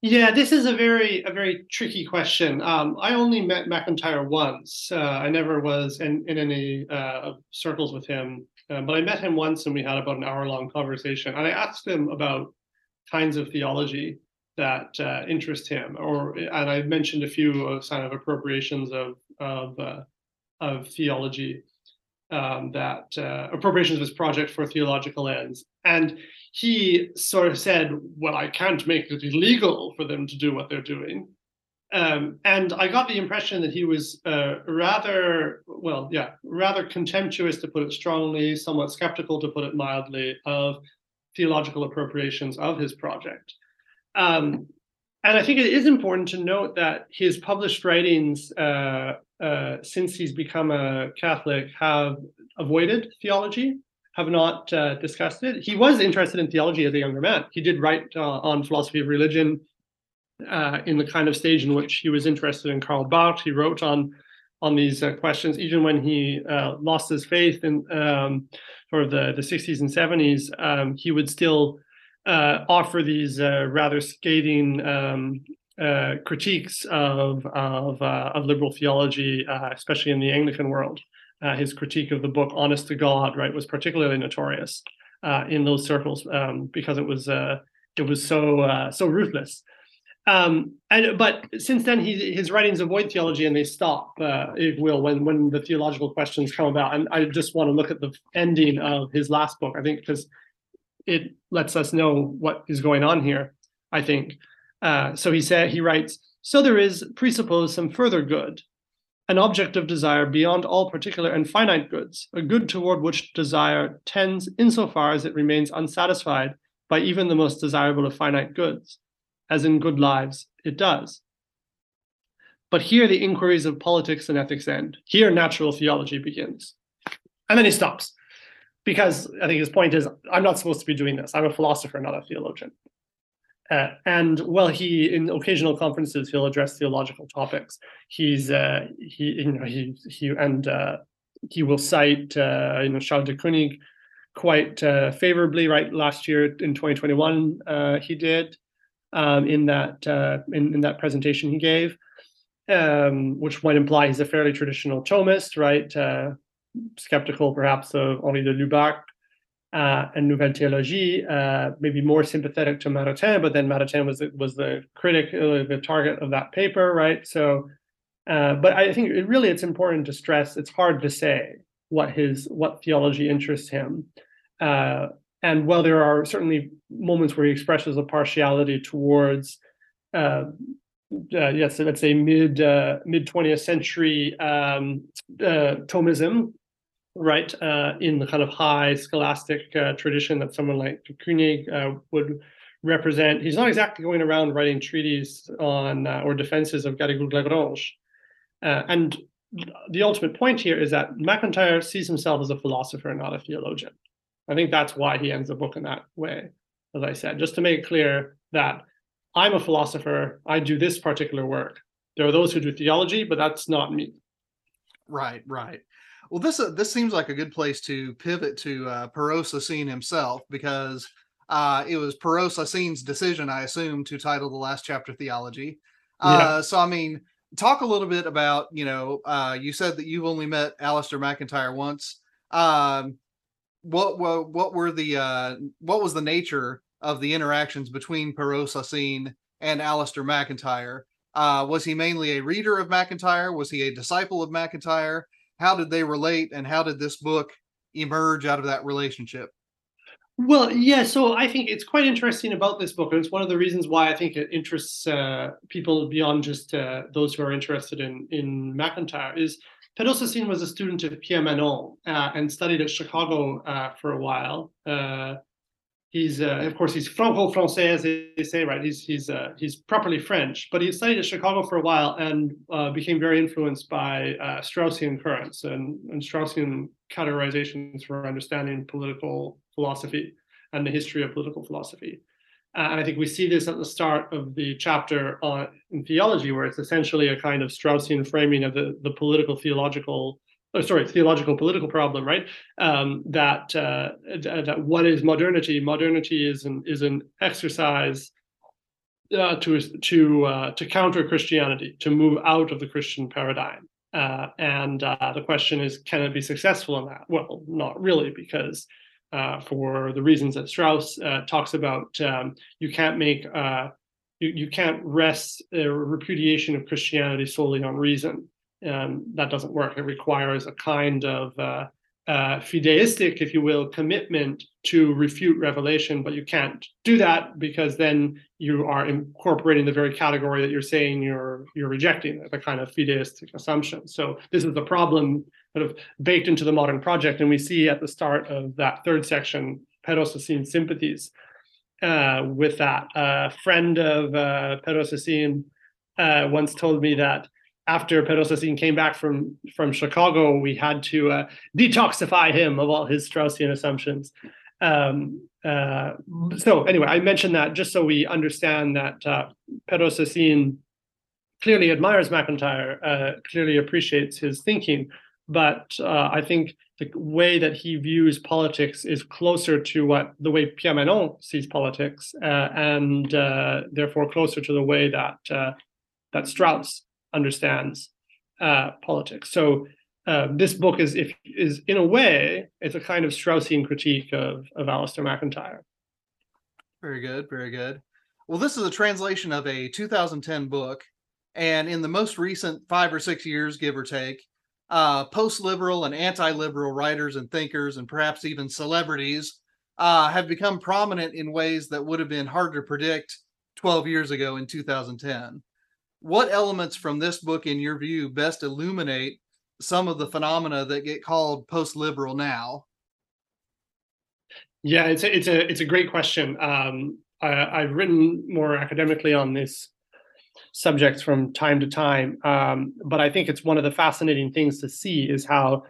Yeah, this is a very a very tricky question. Um, I only met MacIntyre once. Uh, I never was in, in any uh, circles with him um, but I met him once and we had about an hour long conversation. And I asked him about kinds of theology that uh, interest him, or and I mentioned a few of kind of appropriations of of uh, of theology um, that uh, appropriations of his project for theological ends. And he sort of said, "Well, I can't make it illegal for them to do what they're doing." Um, and I got the impression that he was uh, rather, well, yeah, rather contemptuous to put it strongly, somewhat skeptical to put it mildly, of theological appropriations of his project. Um, and I think it is important to note that his published writings, uh, uh, since he's become a Catholic, have avoided theology, have not uh, discussed it. He was interested in theology as a younger man. He did write uh, on philosophy of religion uh, in the kind of stage in which he was interested in Karl Barth. He wrote on on these uh, questions, even when he lost his faith in um, sort of the, the 60s and 70s, um, he would still uh, offer these uh, rather scathing um, uh, critiques of of, uh, of liberal theology, uh, especially in the Anglican world. Uh, his critique of the book "Honest to God" right was particularly notorious in those circles um, because it was it was so so ruthless. Um, and but since then, he, his writings avoid theology and they stop, uh, if will, when when the theological questions come about. And I just want to look at the ending of his last book. I think because it lets us know what is going on here. I think. Uh, so he said he writes. So there is presuppose some further good, an object of desire beyond all particular and finite goods, a good toward which desire tends insofar as it remains unsatisfied by even the most desirable of finite goods as in good lives, it does. But here the inquiries of politics and ethics end. Here natural theology begins. And then he stops because I think his point is I'm not supposed to be doing this. I'm a philosopher, not a theologian. Uh, and well, he in occasional conferences he'll address theological topics. He's uh, he you know he he and uh, he will cite uh, you know Charles De Koninck quite uh, favorably. Right last year in 2021 uh, he did um, in that uh, in, in, that presentation he gave, um, which might imply he's a fairly traditional Thomist, right? Skeptical perhaps of Henri de Lubac uh, and Nouvelle Théologie, uh, maybe more sympathetic to Maritain, but then Maritain was the, was the critic, uh, the target of that paper, right? So, uh, but I think it really it's important to stress it's hard to say what his what theology interests him. Uh, and while there are certainly moments where he expresses a partiality towards, uh, yes, let's say mid mid 20th century um, Thomism, right, uh, in the kind of high scholastic uh, tradition that someone like Koninck would represent. He's not exactly going around writing treaties on or defenses of Garrigou-Lagrange. and the ultimate point here is that MacIntyre sees himself as a philosopher, not a theologian. I think that's why he ends the book in that way, as I said, just to make it clear that I'm a philosopher, I do this particular work. There are those who do theology, but that's not me. Right, right. Well, this uh, this seems like a good place to pivot to uh, Perreau himself because uh, it was Perreau decision, I assume, to title the last chapter "Theology." Uh, yeah. So, I mean, talk a little bit about you know, uh, you said that you've only met Alasdair MacIntyre once. Um, what what what were the uh, what was the nature of the interactions between Perosa Perreau and Alasdair MacIntyre? Uh, was he mainly a reader of MacIntyre? Was he a disciple of MacIntyre? How did they relate, and how did this book emerge out of that relationship? Well, yeah. So I think it's quite interesting about this book, and it's one of the reasons why I think it interests uh, people beyond just uh, those who are interested in in MacIntyre. Is Perreau was a student of Pierre Manent uh, and studied at Chicago uh, for a while. Uh, he's, uh, of course, he's Franco-Français, as they say, right? He's he's uh, he's properly French, but he studied at Chicago for a while and uh, became very influenced by Straussian currents and, and Straussian categorizations for understanding political philosophy and the history of political philosophy. Uh, and I think we see this at the start of the chapter on in theology, where it's essentially a kind of Straussian framing of the, the political theological, oh, sorry, theological political problem, right? Um, that uh, that what is modernity? Modernity is an is an exercise uh, to to uh, to counter Christianity, to move out of the Christian paradigm. Uh, and uh, the question is, can it be successful in that? Well, not really, because uh, for the reasons that Strauss uh, talks about. Um, you can't make uh, you, you can't rest a repudiation of Christianity solely on reason. Um, that doesn't work. It requires a kind of uh, uh, fideistic, if you will, commitment to refute revelation, but you can't do that because then you are incorporating the very category that you're saying you're you're rejecting, the kind of fideistic assumption. So this is the problem sort of baked into the modern project, and we see at the start of that third section Perreau-Saussine sympathies. uh, with that. A friend of uh, Perreau uh, once told me that after Perreau-Saussine came back from from Chicago, we had to uh, detoxify him of all his Straussian assumptions. Um, uh, so anyway, I mentioned that just so we understand that uh, Perreau clearly admires MacIntyre, uh, clearly appreciates his thinking, but uh, I think the way that he views politics is closer to what the way Pierre Manent sees politics, uh, and uh, therefore closer to the way that uh, that Strauss understands uh, politics. So this book is, if is in a way, it's a kind of Straussian critique of of Alasdair MacIntyre. Very good, very good. Well, this is a translation of a 2010 book and in the most recent five or six years, give or take, uh, post liberal and anti liberal writers and thinkers, and perhaps even celebrities, uh, have become prominent in ways that would have been hard to predict 12 years ago in 2010. What elements from this book, in your view, best illuminate some of the phenomena that get called post liberal now? Yeah, it's a, it's a it's a great question. Um, I, have written more academically on this subjects from time to time. Um, but I think it's one of the fascinating things to see is how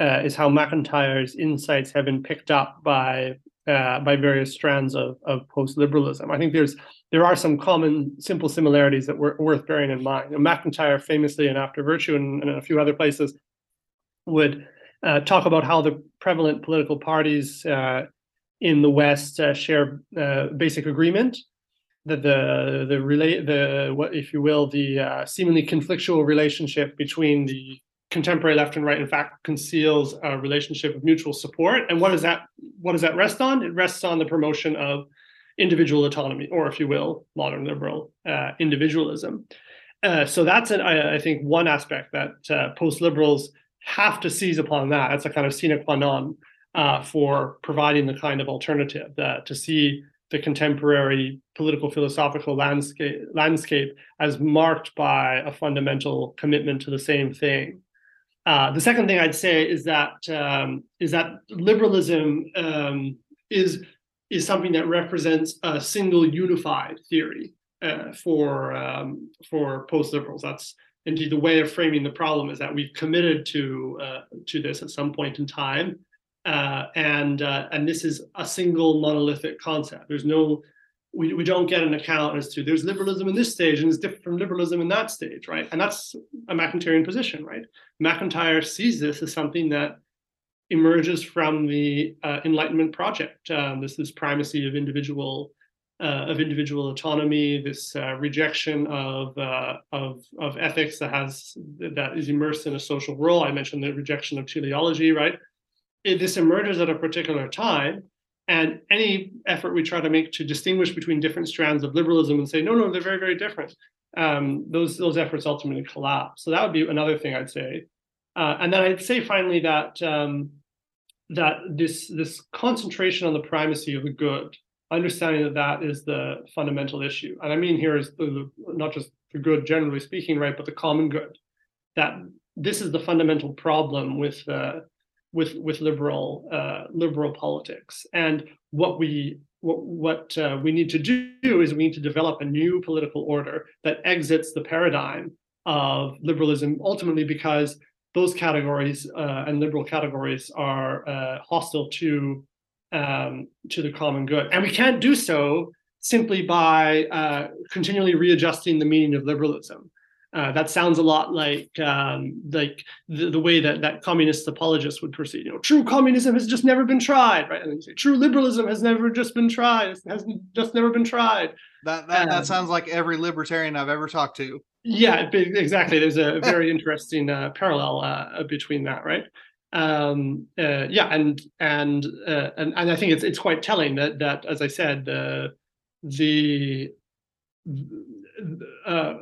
uh, is how MacIntyre's insights have been picked up by uh, by various strands of, of post liberalism. I think there's there are some common simple similarities that were worth bearing in mind. And MacIntyre famously in After Virtue and, and a few other places would uh, talk about how the prevalent political parties uh, in the West uh, share uh, basic agreement that the the relate the what if you will the uh, seemingly conflictual relationship between the contemporary left and right in fact conceals a relationship of mutual support. And what does that what does that rest on? It rests on the promotion of individual autonomy or if you will modern liberal uh, individualism. Uh, so that's an, I, I, think one aspect that uh, post liberals have to seize upon that. That's a kind of sine qua non uh, for providing the kind of alternative that to see the contemporary political philosophical landscape landscape as marked by a fundamental commitment to the same thing. Uh, the second thing I'd say is that um, is that liberalism um, is is something that represents a single unified theory uh, for um, for post liberals. That's indeed the way of framing the problem is that we've committed to uh, to this at some point in time, uh, and uh, and this is a single monolithic concept. There's no we, we don't get an account as to there's liberalism in this stage and it's different from liberalism in that stage, right? And that's a MacIntyrean position, right? MacIntyre sees this as something that emerges from the uh, Enlightenment project. Um, this this primacy of individual uh, of individual autonomy, this uh, rejection of, uh, of of ethics that has that is immersed in a social role. I mentioned the rejection of teleology, right? it, this emerges at a particular time and any effort we try to make to distinguish between different strands of liberalism and say no no they're very very different um, those those efforts ultimately collapse. So that would be another thing i'd say. Uh, and then i'd say finally that um, that this this concentration on the primacy of the good understanding that that is the fundamental issue. And i mean here is the, not just the good generally speaking right but the common good. That this is the fundamental problem with uh, with with liberal uh, liberal politics. And what we what, what uh, we need to do is we need to develop a new political order that exits the paradigm of liberalism, ultimately because those categories uh, and liberal categories are uh, hostile to um, to the common good, and we can't do so simply by uh, continually readjusting the meaning of liberalism. Uh, that sounds a lot like um, like the, the way that, that communist apologists would proceed. You know, true communism has just never been tried, right? And say, true liberalism has never just been tried. It has just never been tried. That that, um, that sounds like every libertarian I've ever talked to. Yeah, exactly. There's a very interesting uh, parallel uh, between that, right? Um, uh, yeah, and and uh, and and I think it's it's quite telling that that as I said, the the uh,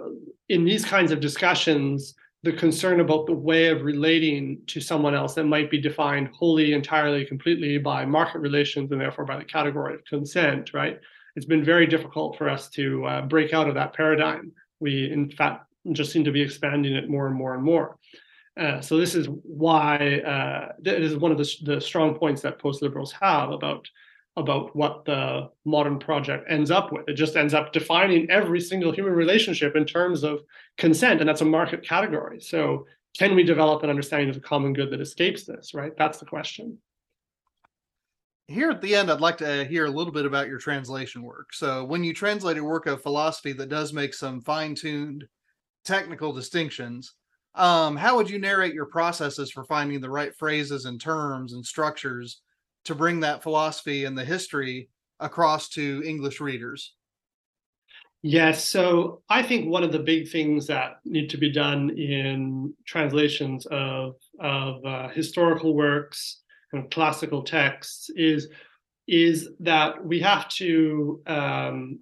in these kinds of discussions, the concern about the way of relating to someone else that might be defined wholly, entirely, completely by market relations and therefore by the category of consent, right? It's been very difficult for us to uh, break out of that paradigm. We, in fact, just seem to be expanding it more and more and more. Uh, so this is why uh, this is one of the, the strong points that post liberals have about about what the modern project ends up with. It just ends up defining every single human relationship in terms of consent, and that's a market category. So, can we develop an understanding of the common good that escapes this? Right, that's the question. Here at the end, I'd like to hear a little bit about your translation work. So, when you translate a work of philosophy that does make some fine-tuned technical distinctions, um, how would you narrate your processes for finding the right phrases and terms and structures to bring that philosophy and the history across to English readers? Yes, so I think one of the big things that need to be done in translations of of uh, historical works and classical texts is is that we have to um,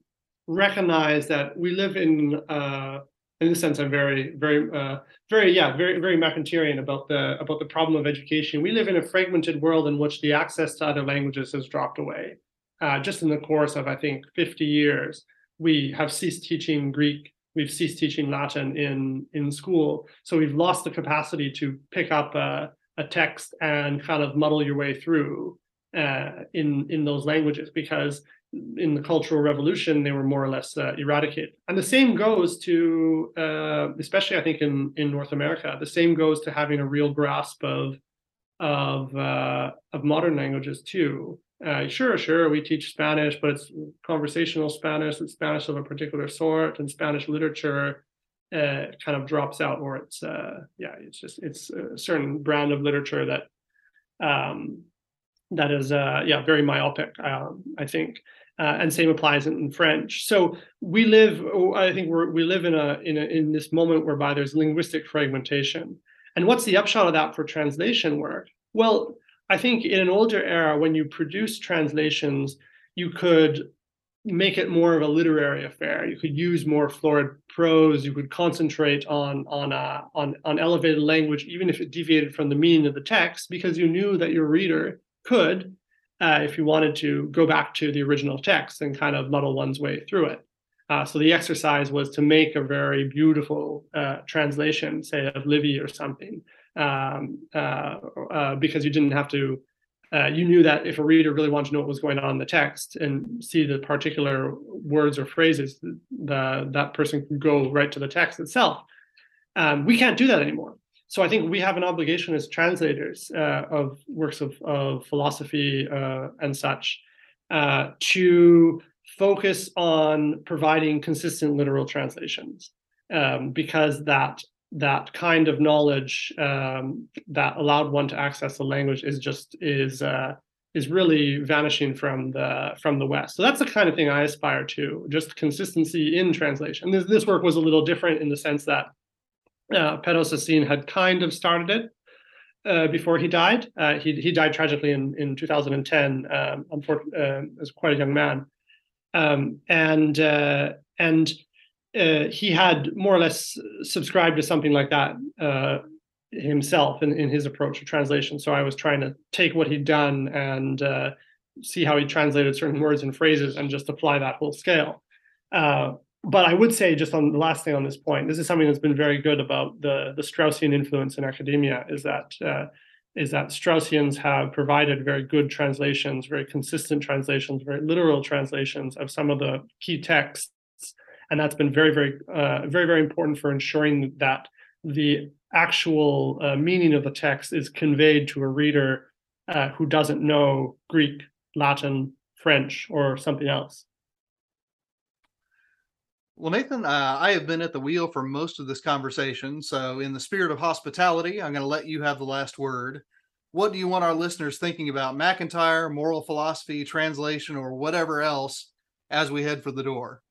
recognize that we live in uh, in this sense, I'm very, very, uh, very, yeah, very, very MacIntyrean about the about the problem of education. We live in a fragmented world in which the access to other languages has dropped away. Uh, just in the course of, I think, 50 years, we have ceased teaching Greek. We've ceased teaching Latin in in school. So we've lost the capacity to pick up a, a text and kind of muddle your way through uh, in in those languages because in the Cultural Revolution, they were more or less uh, eradicated. And the same goes to, uh, especially I think in, in North America, the same goes to having a real grasp of of uh, of modern languages too. Uh, sure, sure, we teach Spanish, but it's conversational Spanish, it's Spanish of a particular sort, and Spanish literature uh, kind of drops out, or it's uh, yeah, it's just it's a certain brand of literature that um, that is yeah very myopic, um, I think uh, and same applies in, in, French. So we live, I think we live in a, in a in this moment whereby there's linguistic fragmentation. And what's the upshot of that for translation work? Well, I think in an older era, when you produce translations, you could make it more of a literary affair. You could use more florid prose. You could concentrate on on uh, on on elevated language, even if it deviated from the meaning of the text, because you knew that your reader could uh, if you wanted to go back to the original text and kind of muddle one's way through it. Uh, so the exercise was to make a very beautiful uh, translation, say of Livy or something, um, uh, uh, because you didn't have to. Uh, you knew that if a reader really wanted to know what was going on in the text and see the particular words or phrases, the, that person could go right to the text itself. Um, we can't do that anymore so I think we have an obligation as translators uh, of works of, of philosophy uh, and such uh, to focus on providing consistent literal translations um, because that that kind of knowledge um, that allowed one to access the language is just is uh, is really vanishing from the from the West. So that's the kind of thing I aspire to, just consistency in translation. This this work was a little different in the sense that uh, Perreau had kind of started it uh, before he died. Uh, he he died tragically in in 2010, um, uh, as quite a young man, um, and uh, and uh, he had more or less subscribed to something like that uh, himself in, in his approach to translation. So I was trying to take what he'd done and see how he translated certain words and phrases and just apply that whole scale. Uh, but I would say just on the last thing on this point, this is something that's been very good about the the Straussian influence in academia is that uh, is that Straussians have provided very good translations, very consistent translations, very literal translations of some of the key texts, and that's been very very uh, very very important for ensuring that the actual uh, meaning of the text is conveyed to a reader uh, who doesn't know Greek, Latin, French, or something else. Well, Nathan, uh, I have been at the wheel for most of this conversation. So, in the spirit of hospitality, I'm going to let you have the last word. What do you want our listeners thinking about MacIntyre, moral philosophy, translation, or whatever else as we head for the door?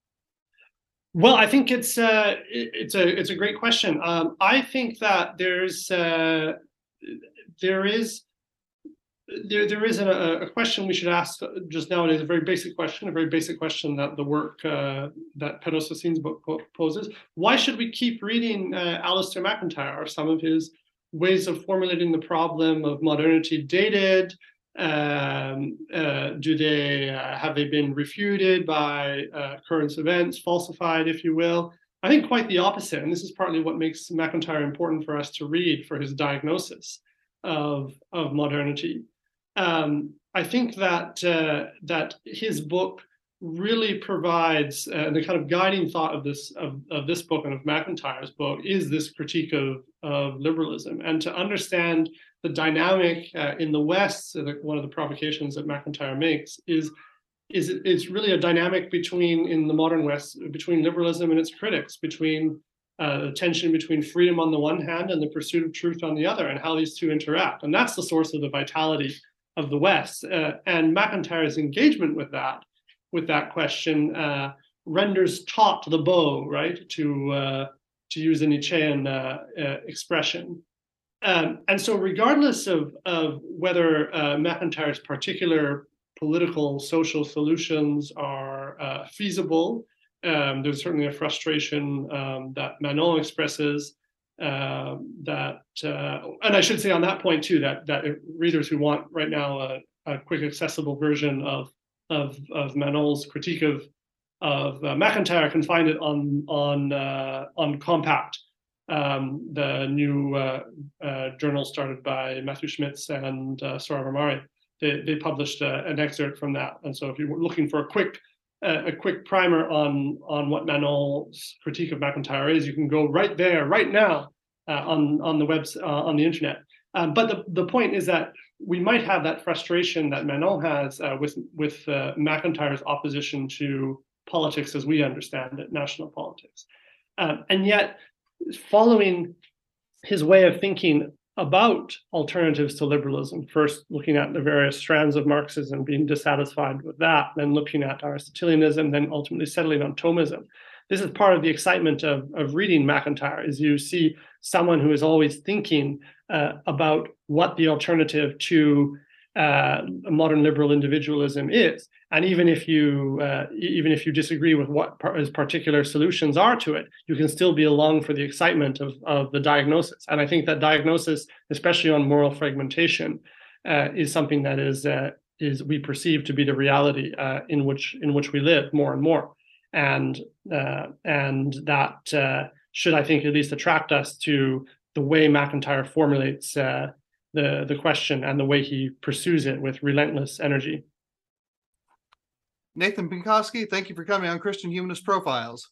Well, I think it's uh, it's a it's a great question. Um, I think that there's uh, there is there, there is a, a, question we should ask just now. It is a very basic question, a very basic question that the work uh, that Perreau-Saussine's book poses. Why should we keep reading uh, Alasdair MacIntyre? Are some of his ways of formulating the problem of modernity dated? Um, uh, do they uh, have they been refuted by uh, current events, falsified, if you will? I think quite the opposite, and this is partly what makes MacIntyre important for us to read for his diagnosis of of modernity um, I think that uh, that his book really provides uh, the kind of guiding thought of this of, of this book and of MacIntyre's book is this critique of of liberalism and to understand the dynamic uh, in the West. So one of the provocations that MacIntyre makes is is it's really a dynamic between in the modern West between liberalism and its critics, between uh, the tension between freedom on the one hand and the pursuit of truth on the other, and how these two interact. And that's the source of the vitality of the West. Uh, and MacIntyre's engagement with that, with that question, uh, renders taut the bow, right? To uh, to use a Nietzschean uh, uh, expression. Um, and so, regardless of of whether MacIntyre's particular political social solutions are feasible um, there's certainly a frustration um, that Manent expresses. Uh, that, uh, and I should say on that point too, that that readers who want right now a, a quick, accessible version of of, of Manent's critique of of uh, MacIntyre can find it on on uh, on Compact, um, the new uh, uh, journal started by Matthew Schmitz and uh, Sohrab Ahmari. They, they published an excerpt from that, and so if you're looking for a quick a, quick primer on on what Manent's critique of MacIntyre is, you can go right there, right now, uh, on on the web uh, on the internet. Um, but the, the point is that we might have that frustration that Manent has uh, with with uh, MacIntyre's opposition to politics as we understand it, national politics, um, and yet following his way of thinking about alternatives to liberalism, first looking at the various strands of Marxism, being dissatisfied with that, then looking at Aristotelianism, then ultimately settling on Thomism. This is part of the excitement of, of reading MacIntyre, is you see someone who is always thinking uh, about what the alternative to uh, modern liberal individualism is. And even if you uh, even if you disagree with what par- particular solutions are to it, you can still be along for the excitement of, of the diagnosis. And I think that diagnosis, especially on moral fragmentation, uh, is something that is uh, is we perceive to be the reality uh, in which in which we live more and more. And uh, and that should I think at least attract us to the way MacIntyre formulates the, the question and the way he pursues it with relentless energy. Nathan Pinkoski, thank you for coming on Christian Humanist Profiles.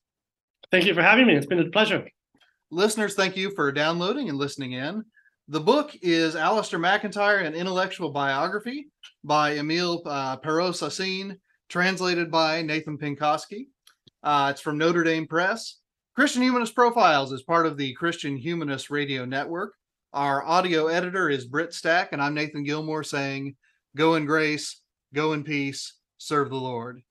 Thank you for having me. It's been a pleasure. Listeners, thank you for downloading and listening in. The book is Alasdair MacIntyre, an intellectual biography by Emile uh, Perreau-Saussine, translated by Nathan Pinkoski. Uh, it's from Notre Dame Press. Christian Humanist Profiles is part of the Christian Humanist Radio Network. Our audio editor is Britt Stack, and I'm Nathan Gilmore saying, Go in grace, go in peace, serve the Lord.